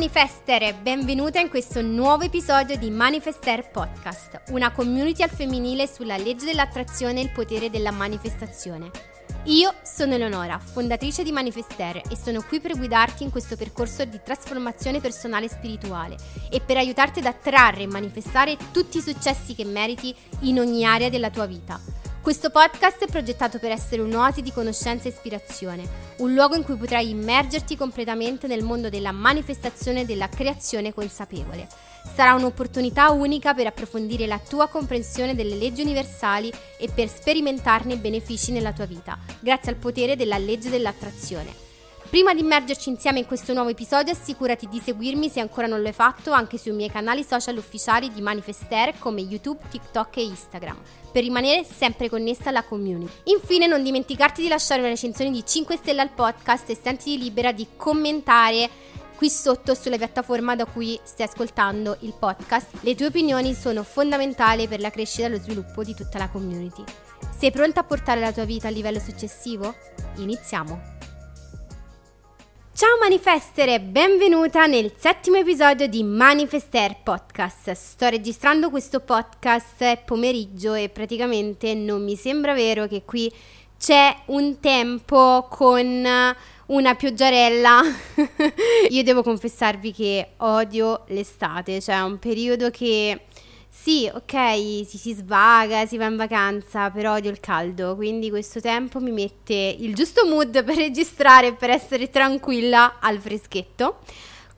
Manifester, benvenuta in questo nuovo episodio di Manifester Podcast, una community al femminile sulla legge dell'attrazione e il potere della manifestazione. Io sono Eleonora, fondatrice di Manifester e sono qui per guidarti in questo percorso di trasformazione personale e spirituale e per aiutarti ad attrarre e manifestare tutti i successi che meriti in ogni area della tua vita. Questo podcast è progettato per essere un'oasi di conoscenza e ispirazione, un luogo in cui potrai immergerti completamente nel mondo della manifestazione e della creazione consapevole. Sarà un'opportunità unica per approfondire la tua comprensione delle leggi universali e per sperimentarne i benefici nella tua vita, grazie al potere della legge dell'attrazione. Prima di immergerci insieme in questo nuovo episodio, assicurati di seguirmi se ancora non lo hai fatto anche sui miei canali social ufficiali di Manifester come YouTube, TikTok e Instagram, per rimanere sempre connessa alla community. Infine, non dimenticarti di lasciare una recensione di 5 stelle al podcast e sentiti libera di commentare qui sotto sulla piattaforma da cui stai ascoltando il podcast. Le tue opinioni sono fondamentali per la crescita e lo sviluppo di tutta la community. Sei pronta a portare la tua vita al livello successivo? Iniziamo! Ciao Manifestere, benvenuta nel settimo episodio di Manifester Podcast. Sto registrando questo podcast pomeriggio e praticamente non mi sembra vero che qui c'è un tempo con una pioggiarella. Io devo confessarvi che odio l'estate, cioè è un periodo che sì, ok, si, si svaga, si va in vacanza, però odio il caldo, quindi questo tempo mi mette il giusto mood per registrare e per essere tranquilla al freschetto.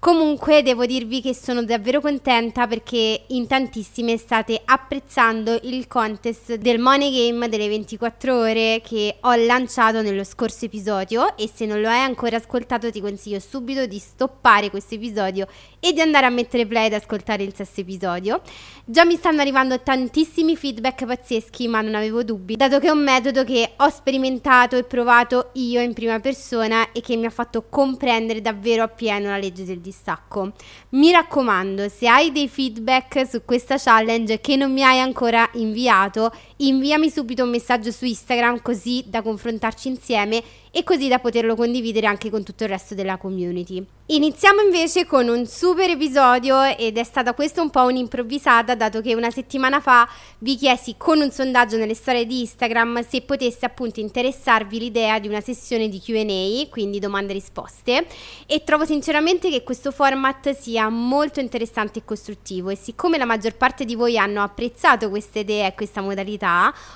Comunque devo dirvi che sono davvero contenta perché in tantissime state apprezzando il contest del Money Game delle 24 ore che ho lanciato nello scorso episodio e se non lo hai ancora ascoltato ti consiglio subito di stoppare questo episodio e di andare a mettere play ad ascoltare il sesto episodio. Già mi stanno arrivando tantissimi feedback pazzeschi ma non avevo dubbi dato che è un metodo che ho sperimentato e provato io in prima persona e che mi ha fatto comprendere davvero appieno la legge del distacco. Mi raccomando, se hai dei feedback su questa challenge che non mi hai ancora inviato, inviami subito un messaggio su Instagram così da confrontarci insieme e così da poterlo condividere anche con tutto il resto della community. Iniziamo invece con un super episodio ed è stata questa un po' un'improvvisata dato che una settimana fa vi chiesi con un sondaggio nelle storie di Instagram se potesse appunto interessarvi l'idea di una sessione di Q&A, quindi domande e risposte e trovo sinceramente che questo format sia molto interessante e costruttivo e siccome la maggior parte di voi hanno apprezzato questa idea e questa modalità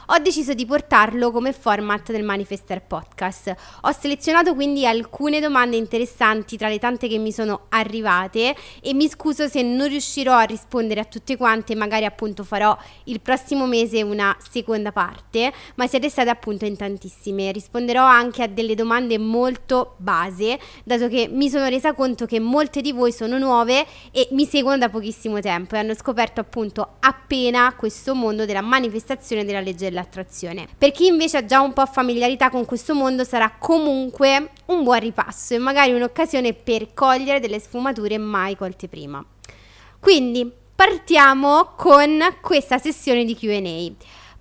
ho deciso di portarlo come format del Manifester Podcast. Ho selezionato quindi alcune domande interessanti tra le tante che mi sono arrivate e mi scuso se non riuscirò a rispondere a tutte quante, magari appunto farò il prossimo mese una seconda parte, ma siete state appunto in tantissime. Risponderò anche a delle domande molto base, dato che mi sono resa conto che molte di voi sono nuove e mi seguono da pochissimo tempo e hanno scoperto appunto appena questo mondo della manifestazione della legge dell'attrazione. Per chi invece ha già un po' familiarità con questo mondo sarà comunque un buon ripasso e magari un'occasione per cogliere delle sfumature mai colte prima. Quindi partiamo con questa sessione di QA.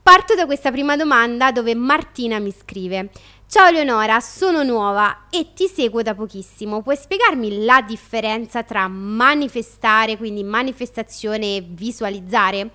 Parto da questa prima domanda dove Martina mi scrive. Ciao Leonora, sono nuova e ti seguo da pochissimo. Puoi spiegarmi la differenza tra manifestare, quindi manifestazione e visualizzare?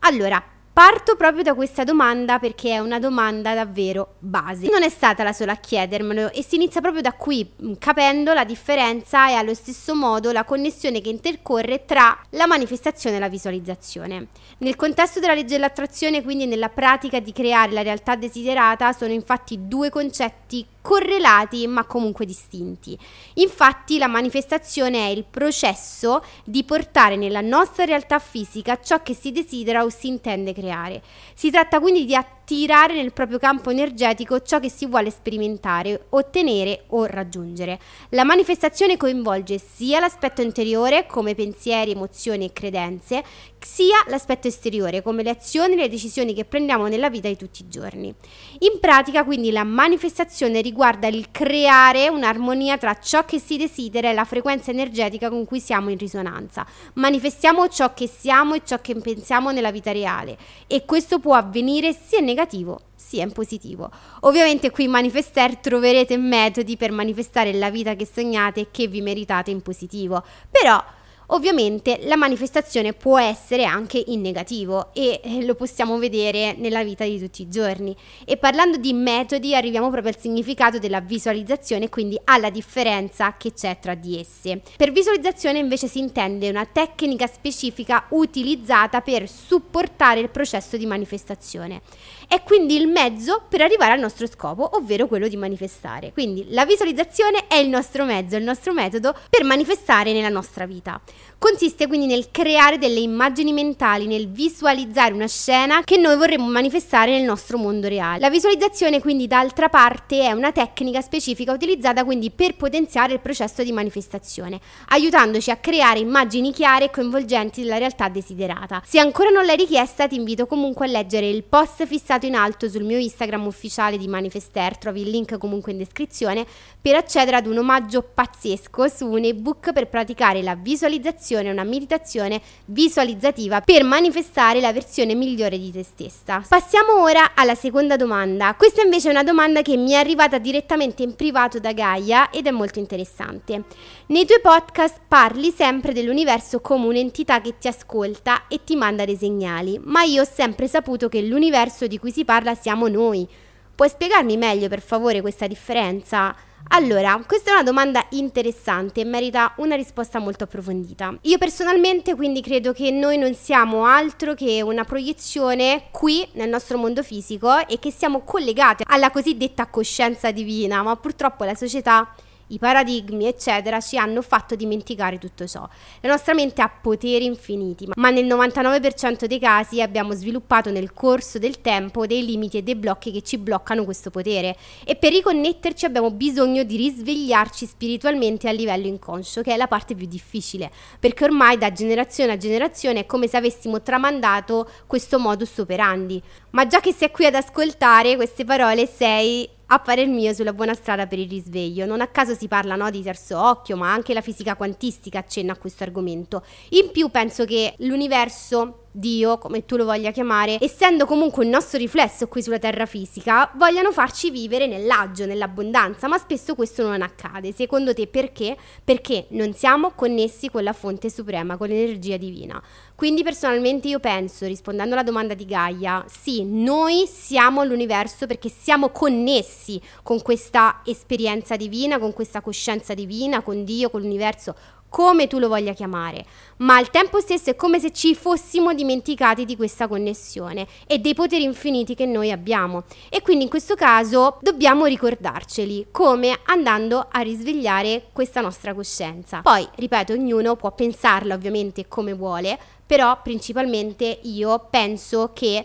Allora, Parto proprio da questa domanda perché è una domanda davvero base. Non è stata la sola a chiedermelo e si inizia proprio da qui, mm, capendo la differenza e allo stesso modo la connessione che intercorre tra la manifestazione e la visualizzazione. Nel contesto della legge dell'attrazione, quindi nella pratica di creare la realtà desiderata, sono infatti due concetti correlati ma comunque distinti. Infatti la manifestazione è il processo di portare nella nostra realtà fisica ciò che si desidera o si intende creare. Si tratta quindi di attirare nel proprio campo energetico ciò che si vuole sperimentare, ottenere o raggiungere. La manifestazione coinvolge sia l'aspetto interiore come pensieri, emozioni e credenze, sia l'aspetto esteriore come le azioni e le decisioni che prendiamo nella vita di tutti i giorni. In pratica quindi la manifestazione riguarda il creare un'armonia tra ciò che si desidera e la frequenza energetica con cui siamo in risonanza. Manifestiamo ciò che siamo e ciò che pensiamo nella vita reale e questo può avvenire sia negativo negativo sia in positivo. Ovviamente qui in Manifester troverete metodi per manifestare la vita che sognate e che vi meritate in positivo, però Ovviamente la manifestazione può essere anche in negativo e eh, lo possiamo vedere nella vita di tutti i giorni. E parlando di metodi arriviamo proprio al significato della visualizzazione, quindi alla differenza che c'è tra di esse. Per visualizzazione invece si intende una tecnica specifica utilizzata per supportare il processo di manifestazione. È quindi il mezzo per arrivare al nostro scopo, ovvero quello di manifestare. Quindi la visualizzazione è il nostro mezzo, il nostro metodo per manifestare nella nostra vita. Consiste quindi nel creare delle immagini mentali, nel visualizzare una scena che noi vorremmo manifestare nel nostro mondo reale. La visualizzazione quindi d'altra parte è una tecnica specifica utilizzata quindi per potenziare il processo di manifestazione, aiutandoci a creare immagini chiare e coinvolgenti della realtà desiderata. Se ancora non l'hai richiesta ti invito comunque a leggere il post fissato in alto sul mio Instagram ufficiale di Manifester, trovi il link comunque in descrizione, per accedere ad un omaggio pazzesco su un ebook per praticare la visualizzazione una meditazione visualizzativa per manifestare la versione migliore di te stessa. Passiamo ora alla seconda domanda. Questa invece è una domanda che mi è arrivata direttamente in privato da Gaia ed è molto interessante. Nei tuoi podcast parli sempre dell'universo come un'entità che ti ascolta e ti manda dei segnali, ma io ho sempre saputo che l'universo di cui si parla siamo noi. Puoi spiegarmi meglio per favore questa differenza? Allora, questa è una domanda interessante e merita una risposta molto approfondita. Io personalmente quindi credo che noi non siamo altro che una proiezione qui nel nostro mondo fisico e che siamo collegati alla cosiddetta coscienza divina, ma purtroppo la società i paradigmi, eccetera, ci hanno fatto dimenticare tutto ciò. La nostra mente ha poteri infiniti, ma nel 99% dei casi abbiamo sviluppato nel corso del tempo dei limiti e dei blocchi che ci bloccano questo potere e per riconnetterci abbiamo bisogno di risvegliarci spiritualmente a livello inconscio, che è la parte più difficile, perché ormai da generazione a generazione è come se avessimo tramandato questo modus operandi. Ma già che sei qui ad ascoltare queste parole sei a parer mio sulla buona strada per il risveglio. Non a caso si parla no, di terzo occhio, ma anche la fisica quantistica accenna a questo argomento. In più penso che l'universo Dio, come tu lo voglia chiamare, essendo comunque il nostro riflesso qui sulla terra fisica, vogliano farci vivere nell'agio, nell'abbondanza, ma spesso questo non accade. Secondo te perché? Perché non siamo connessi con la fonte suprema, con l'energia divina. Quindi personalmente io penso, rispondendo alla domanda di Gaia, sì, noi siamo l'universo perché siamo connessi con questa esperienza divina, con questa coscienza divina, con Dio, con l'universo, come tu lo voglia chiamare, ma al tempo stesso è come se ci fossimo dimenticati di questa connessione e dei poteri infiniti che noi abbiamo. E quindi in questo caso dobbiamo ricordarceli, come andando a risvegliare questa nostra coscienza. Poi, ripeto, ognuno può pensarla ovviamente come vuole, però principalmente io penso che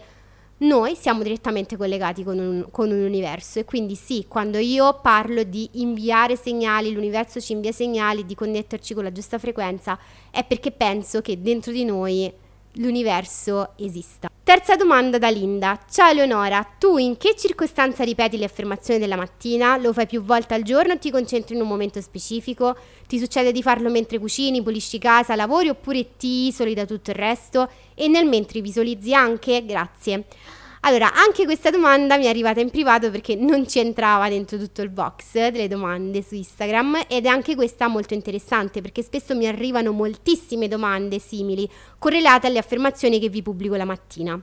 noi siamo direttamente collegati con un, con un, universo e quindi sì, quando io parlo di inviare segnali, l'universo ci invia segnali, di connetterci con la giusta frequenza, è perché penso che dentro di noi l'universo esista. Terza domanda da Linda. Ciao Eleonora, tu in che circostanza ripeti le affermazioni della mattina? Lo fai più volte al giorno o ti concentri in un momento specifico? Ti succede di farlo mentre cucini, pulisci casa, lavori oppure ti isoli da tutto il resto? E nel mentre visualizzi anche? Grazie. Allora, anche questa domanda mi è arrivata in privato perché non ci entrava dentro tutto il box delle domande su Instagram ed è anche questa molto interessante perché spesso mi arrivano moltissime domande simili correlate alle affermazioni che vi pubblico la mattina.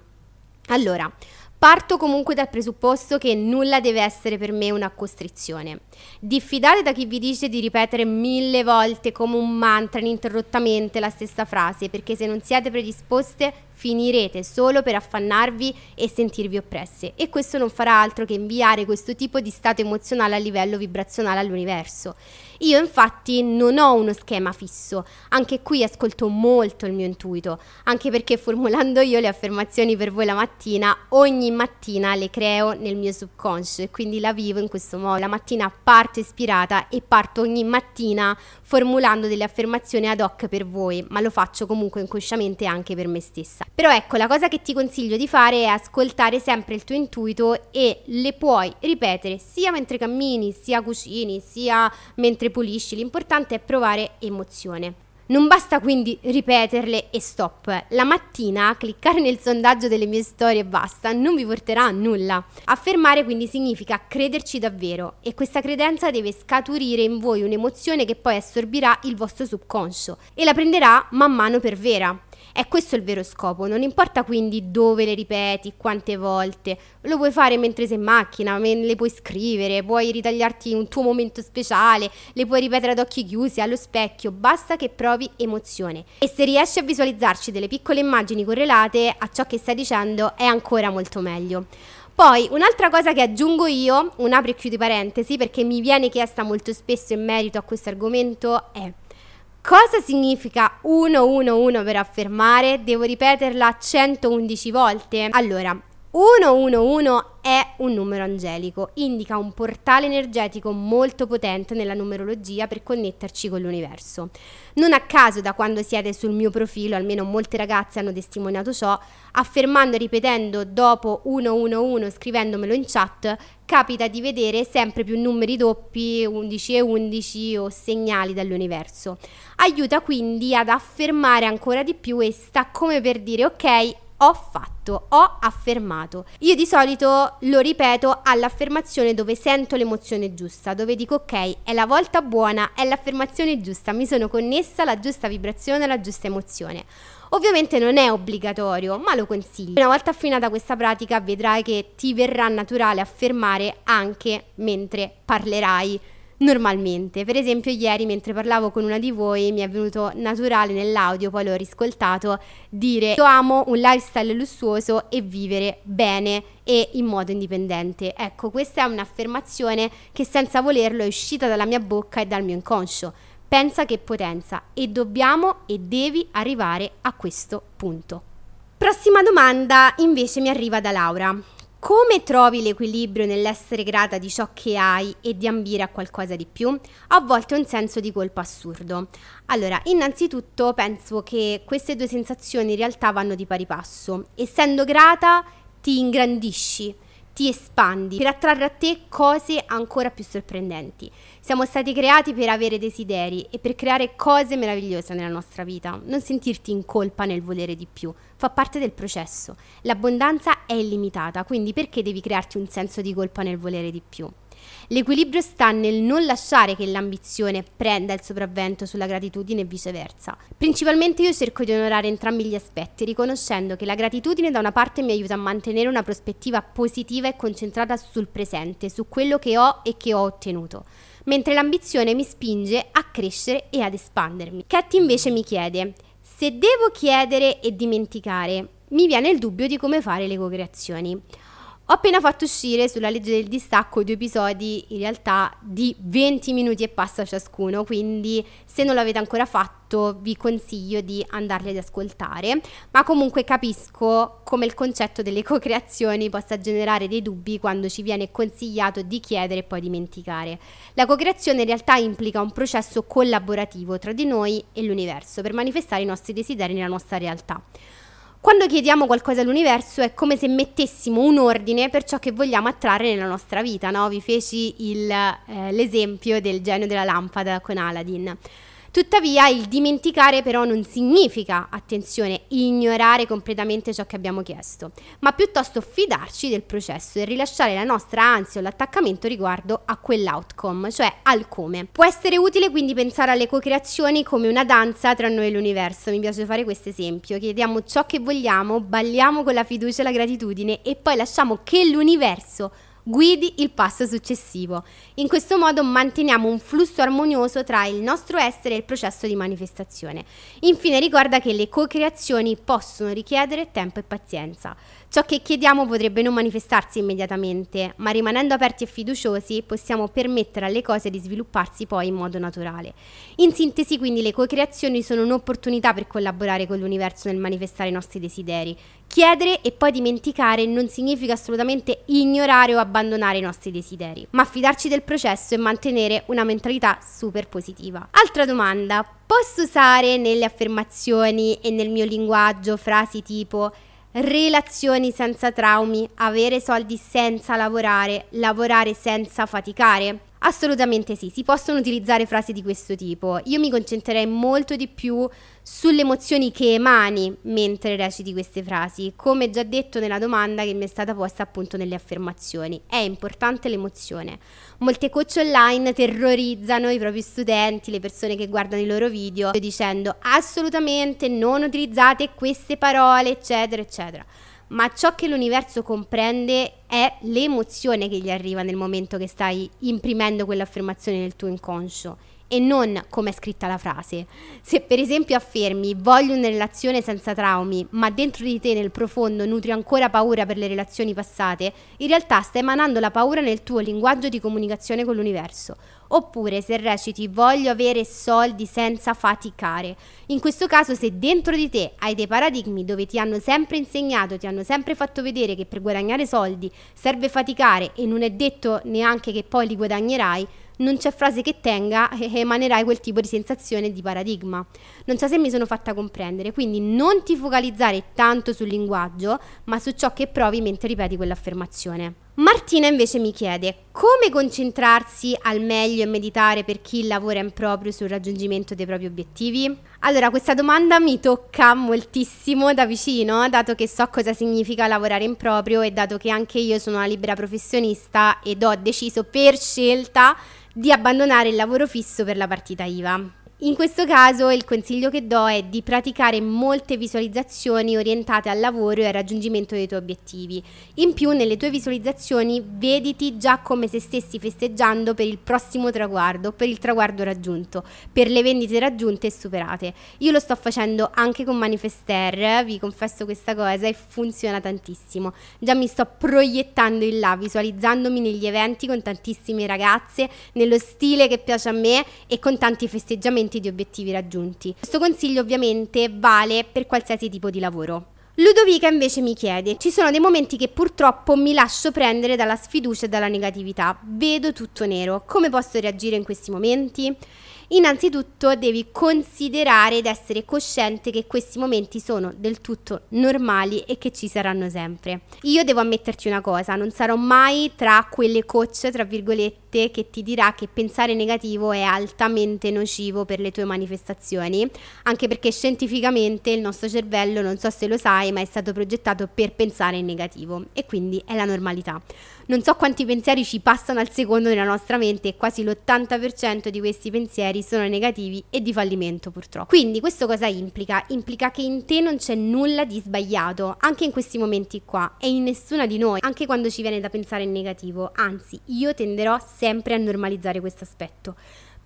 Allora, Parto comunque dal presupposto che nulla deve essere per me una costrizione. Diffidate da chi vi dice di ripetere mille volte come un mantra ininterrottamente la stessa frase, perché se non siete predisposte finirete solo per affannarvi e sentirvi oppresse e questo non farà altro che inviare questo tipo di stato emozionale a livello vibrazionale all'universo. Io infatti non ho uno schema fisso, anche qui ascolto molto il mio intuito, anche perché formulando io le affermazioni per voi la mattina, ogni mattina le creo nel mio subconscio e quindi la vivo in questo modo. La mattina parto ispirata e parto ogni mattina formulando delle affermazioni ad hoc per voi, ma lo faccio comunque inconsciamente anche per me stessa. Però ecco, la cosa che ti consiglio di fare è ascoltare sempre il tuo intuito e le puoi ripetere sia mentre cammini, sia cucini, sia mentre pulisci. L'importante è provare emozione. Non basta quindi ripeterle e stop. La mattina cliccare nel sondaggio delle mie storie e basta non vi porterà a nulla. Affermare quindi significa crederci davvero e questa credenza deve scaturire in voi un'emozione che poi assorbirà il vostro subconscio e la prenderà man mano per vera. È questo il vero scopo, non importa quindi dove le ripeti, quante volte, lo puoi fare mentre sei in macchina, le puoi scrivere, puoi ritagliarti un tuo momento speciale, le puoi ripetere ad occhi chiusi, allo specchio, basta che provi emozione. E se riesci a visualizzarci delle piccole immagini correlate a ciò che stai dicendo è ancora molto meglio. Poi un'altra cosa che aggiungo io, un apri e chiudi parentesi, perché mi viene chiesta molto spesso in merito a questo argomento, è Cosa significa 111 per affermare? Devo ripeterla 111 volte? Allora, 111 è un numero angelico, indica un portale energetico molto potente nella numerologia per connetterci con l'universo. Non a caso da quando siete sul mio profilo, almeno molte ragazze hanno testimoniato ciò, affermando e ripetendo dopo 111, scrivendomelo in chat, capita di vedere sempre più numeri doppi, 11 e 11 o segnali dall'universo. Aiuta quindi ad affermare ancora di più e sta come per dire ok, ho fatto, ho affermato. Io di solito lo ripeto all'affermazione dove sento l'emozione giusta, dove dico ok, è la volta buona, è l'affermazione giusta, mi sono connessa alla giusta vibrazione, alla giusta emozione. Ovviamente non è obbligatorio, ma lo consiglio. Una volta affinata questa pratica vedrai che ti verrà naturale affermare anche mentre parlerai normalmente. Per esempio, ieri mentre parlavo con una di voi mi è venuto naturale nell'audio, poi l'ho riscoltato, dire io amo un lifestyle lussuoso e vivere bene e in modo indipendente. Ecco, questa è un'affermazione che senza volerlo è uscita dalla mia bocca e dal mio inconscio. Pensa che potenza e dobbiamo e devi arrivare a questo punto. Prossima domanda invece mi arriva da Laura. Come trovi l'equilibrio nell'essere grata di ciò che hai e di ambire a qualcosa di più? A volte un senso di colpa assurdo. Allora, innanzitutto penso che queste due sensazioni in realtà vanno di pari passo. Essendo grata ti ingrandisci, ti espandi per attrarre a te cose ancora più sorprendenti. Siamo stati creati per avere desideri e per creare cose meravigliose nella nostra vita, non sentirti in colpa nel volere di più, fa parte del processo. L'abbondanza è illimitata, quindi perché devi crearti un senso di colpa nel volere di più? L'equilibrio sta nel non lasciare che l'ambizione prenda il sopravvento sulla gratitudine e viceversa. Principalmente io cerco di onorare entrambi gli aspetti, riconoscendo che la gratitudine da una parte mi aiuta a mantenere una prospettiva positiva e concentrata sul presente, su quello che ho e che ho ottenuto mentre l'ambizione mi spinge a crescere e ad espandermi. Cat invece mi chiede, se devo chiedere e dimenticare, mi viene il dubbio di come fare le co-creazioni. Ho appena fatto uscire sulla legge del distacco due episodi in realtà di 20 minuti e passa ciascuno, quindi se non l'avete ancora fatto vi consiglio di andarli ad ascoltare, ma comunque capisco come il concetto delle co-creazioni possa generare dei dubbi quando ci viene consigliato di chiedere e poi dimenticare. La co-creazione in realtà implica un processo collaborativo tra di noi e l'universo per manifestare i nostri desideri nella nostra realtà. Quando chiediamo qualcosa all'universo è come se mettessimo un ordine per ciò che vogliamo attrarre nella nostra vita, no? Vi feci il, eh, l'esempio del genio della lampada con Aladdin. Tuttavia il dimenticare però non significa, attenzione, ignorare completamente ciò che abbiamo chiesto, ma piuttosto fidarci del processo e rilasciare la nostra ansia o l'attaccamento riguardo a quell'outcome, cioè al come. Può essere utile quindi pensare alle co-creazioni come una danza tra noi e l'universo. Mi piace fare questo esempio, chiediamo ciò che vogliamo, balliamo con la fiducia e la gratitudine e poi lasciamo che l'universo guidi il passo successivo. In questo modo manteniamo un flusso armonioso tra il nostro essere e il processo di manifestazione. Infine ricorda che le co-creazioni possono richiedere tempo e pazienza. Ciò che chiediamo potrebbe non manifestarsi immediatamente, ma rimanendo aperti e fiduciosi possiamo permettere alle cose di svilupparsi poi in modo naturale. In sintesi quindi le co-creazioni sono un'opportunità per collaborare con l'universo nel manifestare i nostri desideri. Chiedere e poi dimenticare non significa assolutamente ignorare o abbandonare i nostri desideri, ma fidarci del processo e mantenere una mentalità super positiva. Altra domanda, posso usare nelle affermazioni e nel mio linguaggio frasi tipo relazioni senza traumi, avere soldi senza lavorare, lavorare senza faticare? Assolutamente sì, si possono utilizzare frasi di questo tipo. Io mi concentrerei molto di più sulle emozioni che emani mentre reciti queste frasi, come già detto nella domanda che mi è stata posta appunto nelle affermazioni. È importante l'emozione. Molte coach online terrorizzano i propri studenti, le persone che guardano i loro video, dicendo assolutamente non utilizzate queste parole, eccetera, eccetera ma ciò che l'universo comprende è l'emozione che gli arriva nel momento che stai imprimendo quell'affermazione nel tuo inconscio e non come è scritta la frase. Se per esempio affermi voglio una relazione senza traumi, ma dentro di te nel profondo nutri ancora paura per le relazioni passate, in realtà stai emanando la paura nel tuo linguaggio di comunicazione con l'universo. Oppure se reciti voglio avere soldi senza faticare. In questo caso se dentro di te hai dei paradigmi dove ti hanno sempre insegnato, ti hanno sempre fatto vedere che per guadagnare soldi serve faticare e non è detto neanche che poi li guadagnerai, non c'è frase che tenga e emanerai quel tipo di sensazione di paradigma. Non so se mi sono fatta comprendere, quindi non ti focalizzare tanto sul linguaggio, ma su ciò che provi mentre ripeti quell'affermazione. Martina invece mi chiede come concentrarsi al meglio e meditare per chi lavora in proprio sul raggiungimento dei propri obiettivi? Allora, questa domanda mi tocca moltissimo da vicino, dato che so cosa significa lavorare in proprio e dato che anche io sono una libera professionista ed ho deciso per scelta di abbandonare il lavoro fisso per la partita IVA. In questo caso il consiglio che do è di praticare molte visualizzazioni orientate al lavoro e al raggiungimento dei tuoi obiettivi. In più nelle tue visualizzazioni vediti già come se stessi festeggiando per il prossimo traguardo, per il traguardo raggiunto, per le vendite raggiunte e superate. Io lo sto facendo anche con Manifester, vi confesso questa cosa e funziona tantissimo. Già mi sto proiettando in là, visualizzandomi negli eventi con tantissime ragazze, nello stile che piace a me e con tanti festeggiamenti raggiungimenti di obiettivi raggiunti. Questo consiglio ovviamente vale per qualsiasi tipo di lavoro. Ludovica invece mi chiede, ci sono dei momenti che purtroppo mi lascio prendere dalla sfiducia e dalla negatività, vedo tutto nero, come posso reagire in questi momenti? Innanzitutto devi considerare ed essere cosciente che questi momenti sono del tutto normali e che ci saranno sempre. Io devo ammetterti una cosa, non sarò mai tra quelle coach, tra virgolette, che ti dirà che pensare negativo è altamente nocivo per le tue manifestazioni, anche perché scientificamente il nostro cervello, non so se lo sai, ma è stato progettato per pensare in negativo e quindi è la normalità. Non so quanti pensieri ci passano al secondo nella nostra mente e quasi l'80% di questi pensieri sono negativi e di fallimento purtroppo. Quindi questo cosa implica? Implica che in te non c'è nulla di sbagliato, anche in questi momenti qua, e in nessuna di noi, anche quando ci viene da pensare in negativo. Anzi, io tenderò sempre a normalizzare questo aspetto.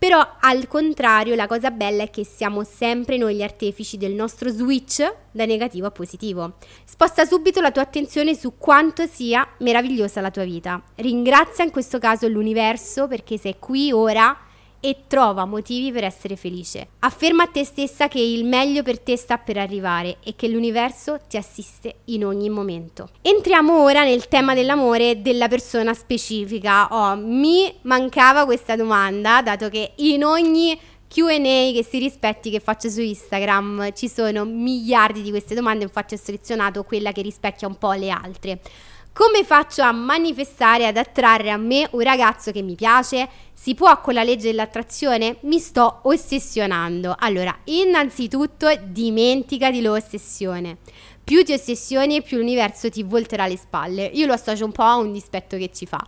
Però al contrario la cosa bella è che siamo sempre noi gli artefici del nostro switch da negativo a positivo. Sposta subito la tua attenzione su quanto sia meravigliosa la tua vita. Ringrazia in questo caso l'universo perché sei qui ora e trova motivi per essere felice. Afferma a te stessa che il meglio per te sta per arrivare e che l'universo ti assiste in ogni momento. Entriamo ora nel tema dell'amore della persona specifica. Oh, mi mancava questa domanda, dato che in ogni QA che si rispetti che faccio su Instagram ci sono miliardi di queste domande, infatti ho selezionato quella che rispecchia un po' le altre. Come faccio a manifestare, ad attrarre a me un ragazzo che mi piace? Si può con la legge dell'attrazione? Mi sto ossessionando. Allora, innanzitutto dimenticati l'ossessione. Più ti ossessioni più l'universo ti volterà le spalle. Io lo associo un po' a un dispetto che ci fa.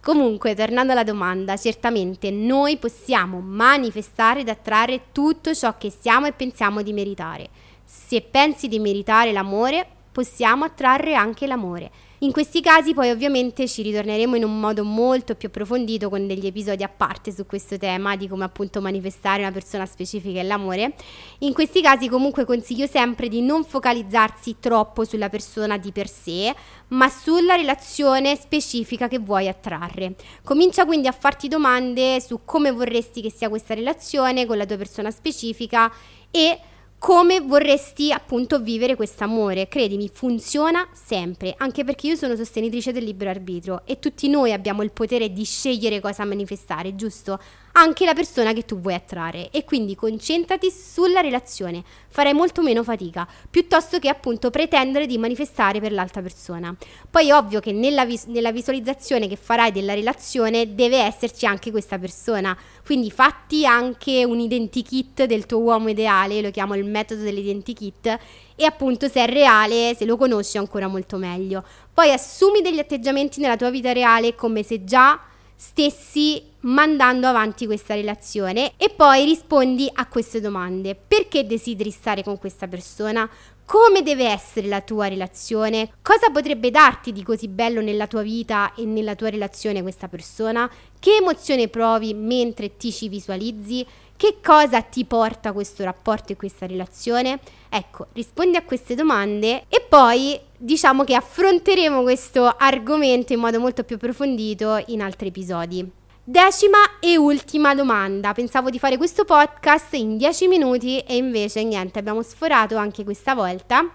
Comunque, tornando alla domanda, certamente noi possiamo manifestare ed attrarre tutto ciò che siamo e pensiamo di meritare. Se pensi di meritare l'amore, possiamo attrarre anche l'amore. In questi casi poi ovviamente ci ritorneremo in un modo molto più approfondito con degli episodi a parte su questo tema di come appunto manifestare una persona specifica e l'amore. In questi casi comunque consiglio sempre di non focalizzarsi troppo sulla persona di per sé, ma sulla relazione specifica che vuoi attrarre. Comincia quindi a farti domande su come vorresti che sia questa relazione con la tua persona specifica e come vorresti appunto vivere questo amore. Credimi, funziona sempre, anche perché io sono sostenitrice del libero arbitrio e tutti noi abbiamo il potere di scegliere cosa manifestare, giusto? Anche la persona che tu vuoi attrarre e quindi concentrati sulla relazione, farai molto meno fatica, piuttosto che appunto pretendere di manifestare per l'altra persona. Poi è ovvio che nella, vis- nella visualizzazione che farai della relazione deve esserci anche questa persona, quindi fatti anche un identikit del tuo uomo ideale, lo chiamo il metodo dell'identikit, e appunto se è reale, se lo conosci ancora molto meglio. Poi assumi degli atteggiamenti nella tua vita reale come se già stessi mandando avanti questa relazione e poi rispondi a queste domande. Perché desideri stare con questa persona? Come deve essere la tua relazione? Cosa potrebbe darti di così bello nella tua vita e nella tua relazione questa persona? Che emozione provi mentre ti ci visualizzi? Che cosa ti porta questo rapporto e questa relazione? Ecco, rispondi a queste domande e poi diciamo che affronteremo questo argomento in modo molto più approfondito in altri episodi. Decima e ultima domanda. Pensavo di fare questo podcast in 10 minuti e invece niente, abbiamo sforato anche questa volta,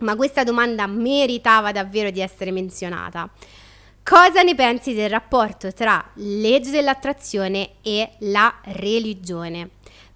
ma questa domanda meritava davvero di essere menzionata. Cosa ne pensi del rapporto tra legge dell'attrazione e la religione?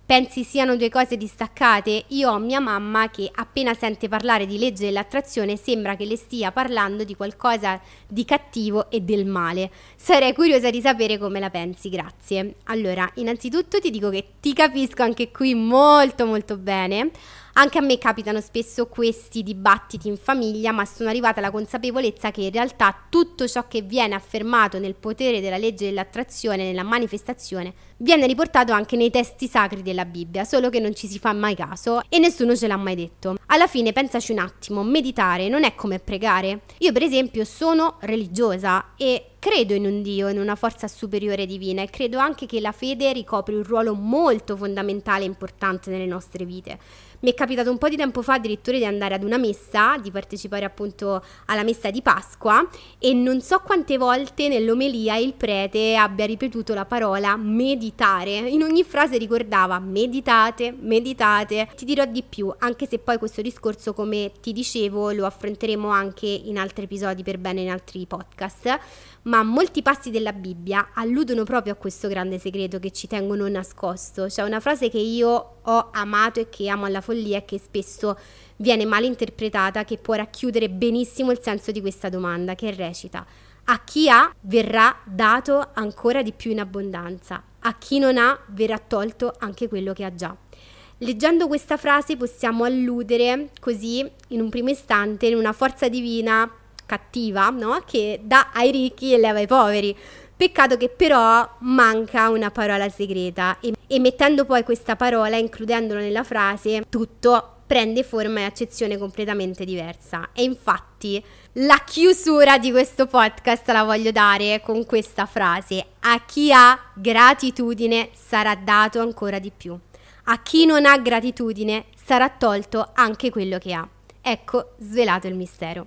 Pensi siano due cose distaccate? Io ho mia mamma che appena sente parlare di legge dell'attrazione sembra che le stia parlando di qualcosa di cattivo e del male. Sarei curiosa di sapere come la pensi, grazie. Allora, innanzitutto ti dico che ti capisco anche qui molto molto bene. Anche a me capitano spesso questi dibattiti in famiglia, ma sono arrivata alla consapevolezza che in realtà tutto ciò che viene affermato nel potere della legge dell'attrazione, nella manifestazione, viene riportato anche nei testi sacri della Bibbia, solo che non ci si fa mai caso e nessuno ce l'ha mai detto. Alla fine pensaci un attimo, meditare non è come pregare. Io per esempio sono religiosa e credo in un Dio, in una forza superiore divina e credo anche che la fede ricopri un ruolo molto fondamentale e importante nelle nostre vite. Mi è capitato un po' di tempo fa addirittura di andare ad una messa, di partecipare appunto alla messa di Pasqua e non so quante volte nell'omelia il prete abbia ripetuto la parola meditare. In ogni frase ricordava meditate, meditate. Ti dirò di più, anche se poi questo discorso, come ti dicevo, lo affronteremo anche in altri episodi per bene in altri podcast ma molti passi della Bibbia alludono proprio a questo grande segreto che ci tengono nascosto. C'è una frase che io ho amato e che amo alla follia e che spesso viene mal interpretata, che può racchiudere benissimo il senso di questa domanda, che recita: A chi ha verrà dato ancora di più in abbondanza, a chi non ha verrà tolto anche quello che ha già. Leggendo questa frase possiamo alludere così in un primo istante in una forza divina cattiva, no? Che dà ai ricchi e leva ai poveri. Peccato che però manca una parola segreta e, e mettendo poi questa parola, includendola nella frase, tutto prende forma e accezione completamente diversa. E infatti la chiusura di questo podcast la voglio dare con questa frase. A chi ha gratitudine sarà dato ancora di più. A chi non ha gratitudine sarà tolto anche quello che ha. Ecco svelato il mistero.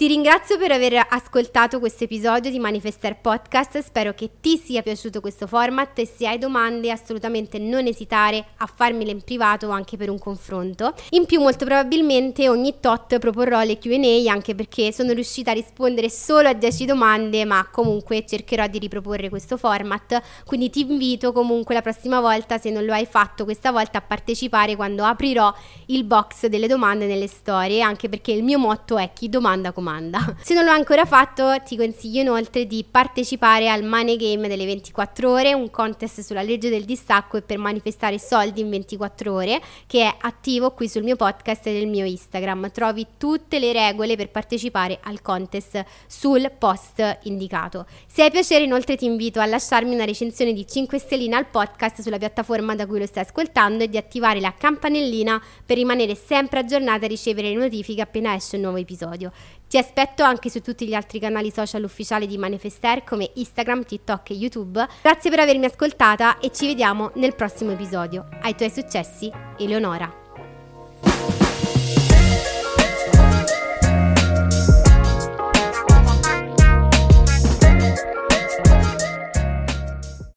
Ti ringrazio per aver ascoltato questo episodio di Manifester Podcast, spero che ti sia piaciuto questo format e se hai domande assolutamente non esitare a farmele in privato o anche per un confronto. In più molto probabilmente ogni tot proporrò le Q&A anche perché sono riuscita a rispondere solo a 10 domande ma comunque cercherò di riproporre questo format, quindi ti invito comunque la prossima volta se non lo hai fatto questa volta a partecipare quando aprirò il box delle domande nelle storie anche perché il mio motto è chi domanda comanda domanda. Se non l'ho ancora fatto, ti consiglio inoltre di partecipare al Money Game delle 24 ore, un contest sulla legge del distacco e per manifestare soldi in 24 ore, che è attivo qui sul mio podcast e nel mio Instagram. Trovi tutte le regole per partecipare al contest sul post indicato. Se hai piacere, inoltre ti invito a lasciarmi una recensione di 5 stelline al podcast sulla piattaforma da cui lo stai ascoltando e di attivare la campanellina per rimanere sempre aggiornata e ricevere le notifiche appena esce un nuovo episodio. Ti aspetto anche su tutti gli altri canali social ufficiali di Manifester come Instagram, TikTok e YouTube. Grazie per avermi ascoltata e ci vediamo nel prossimo episodio. Ai tuoi successi, Eleonora.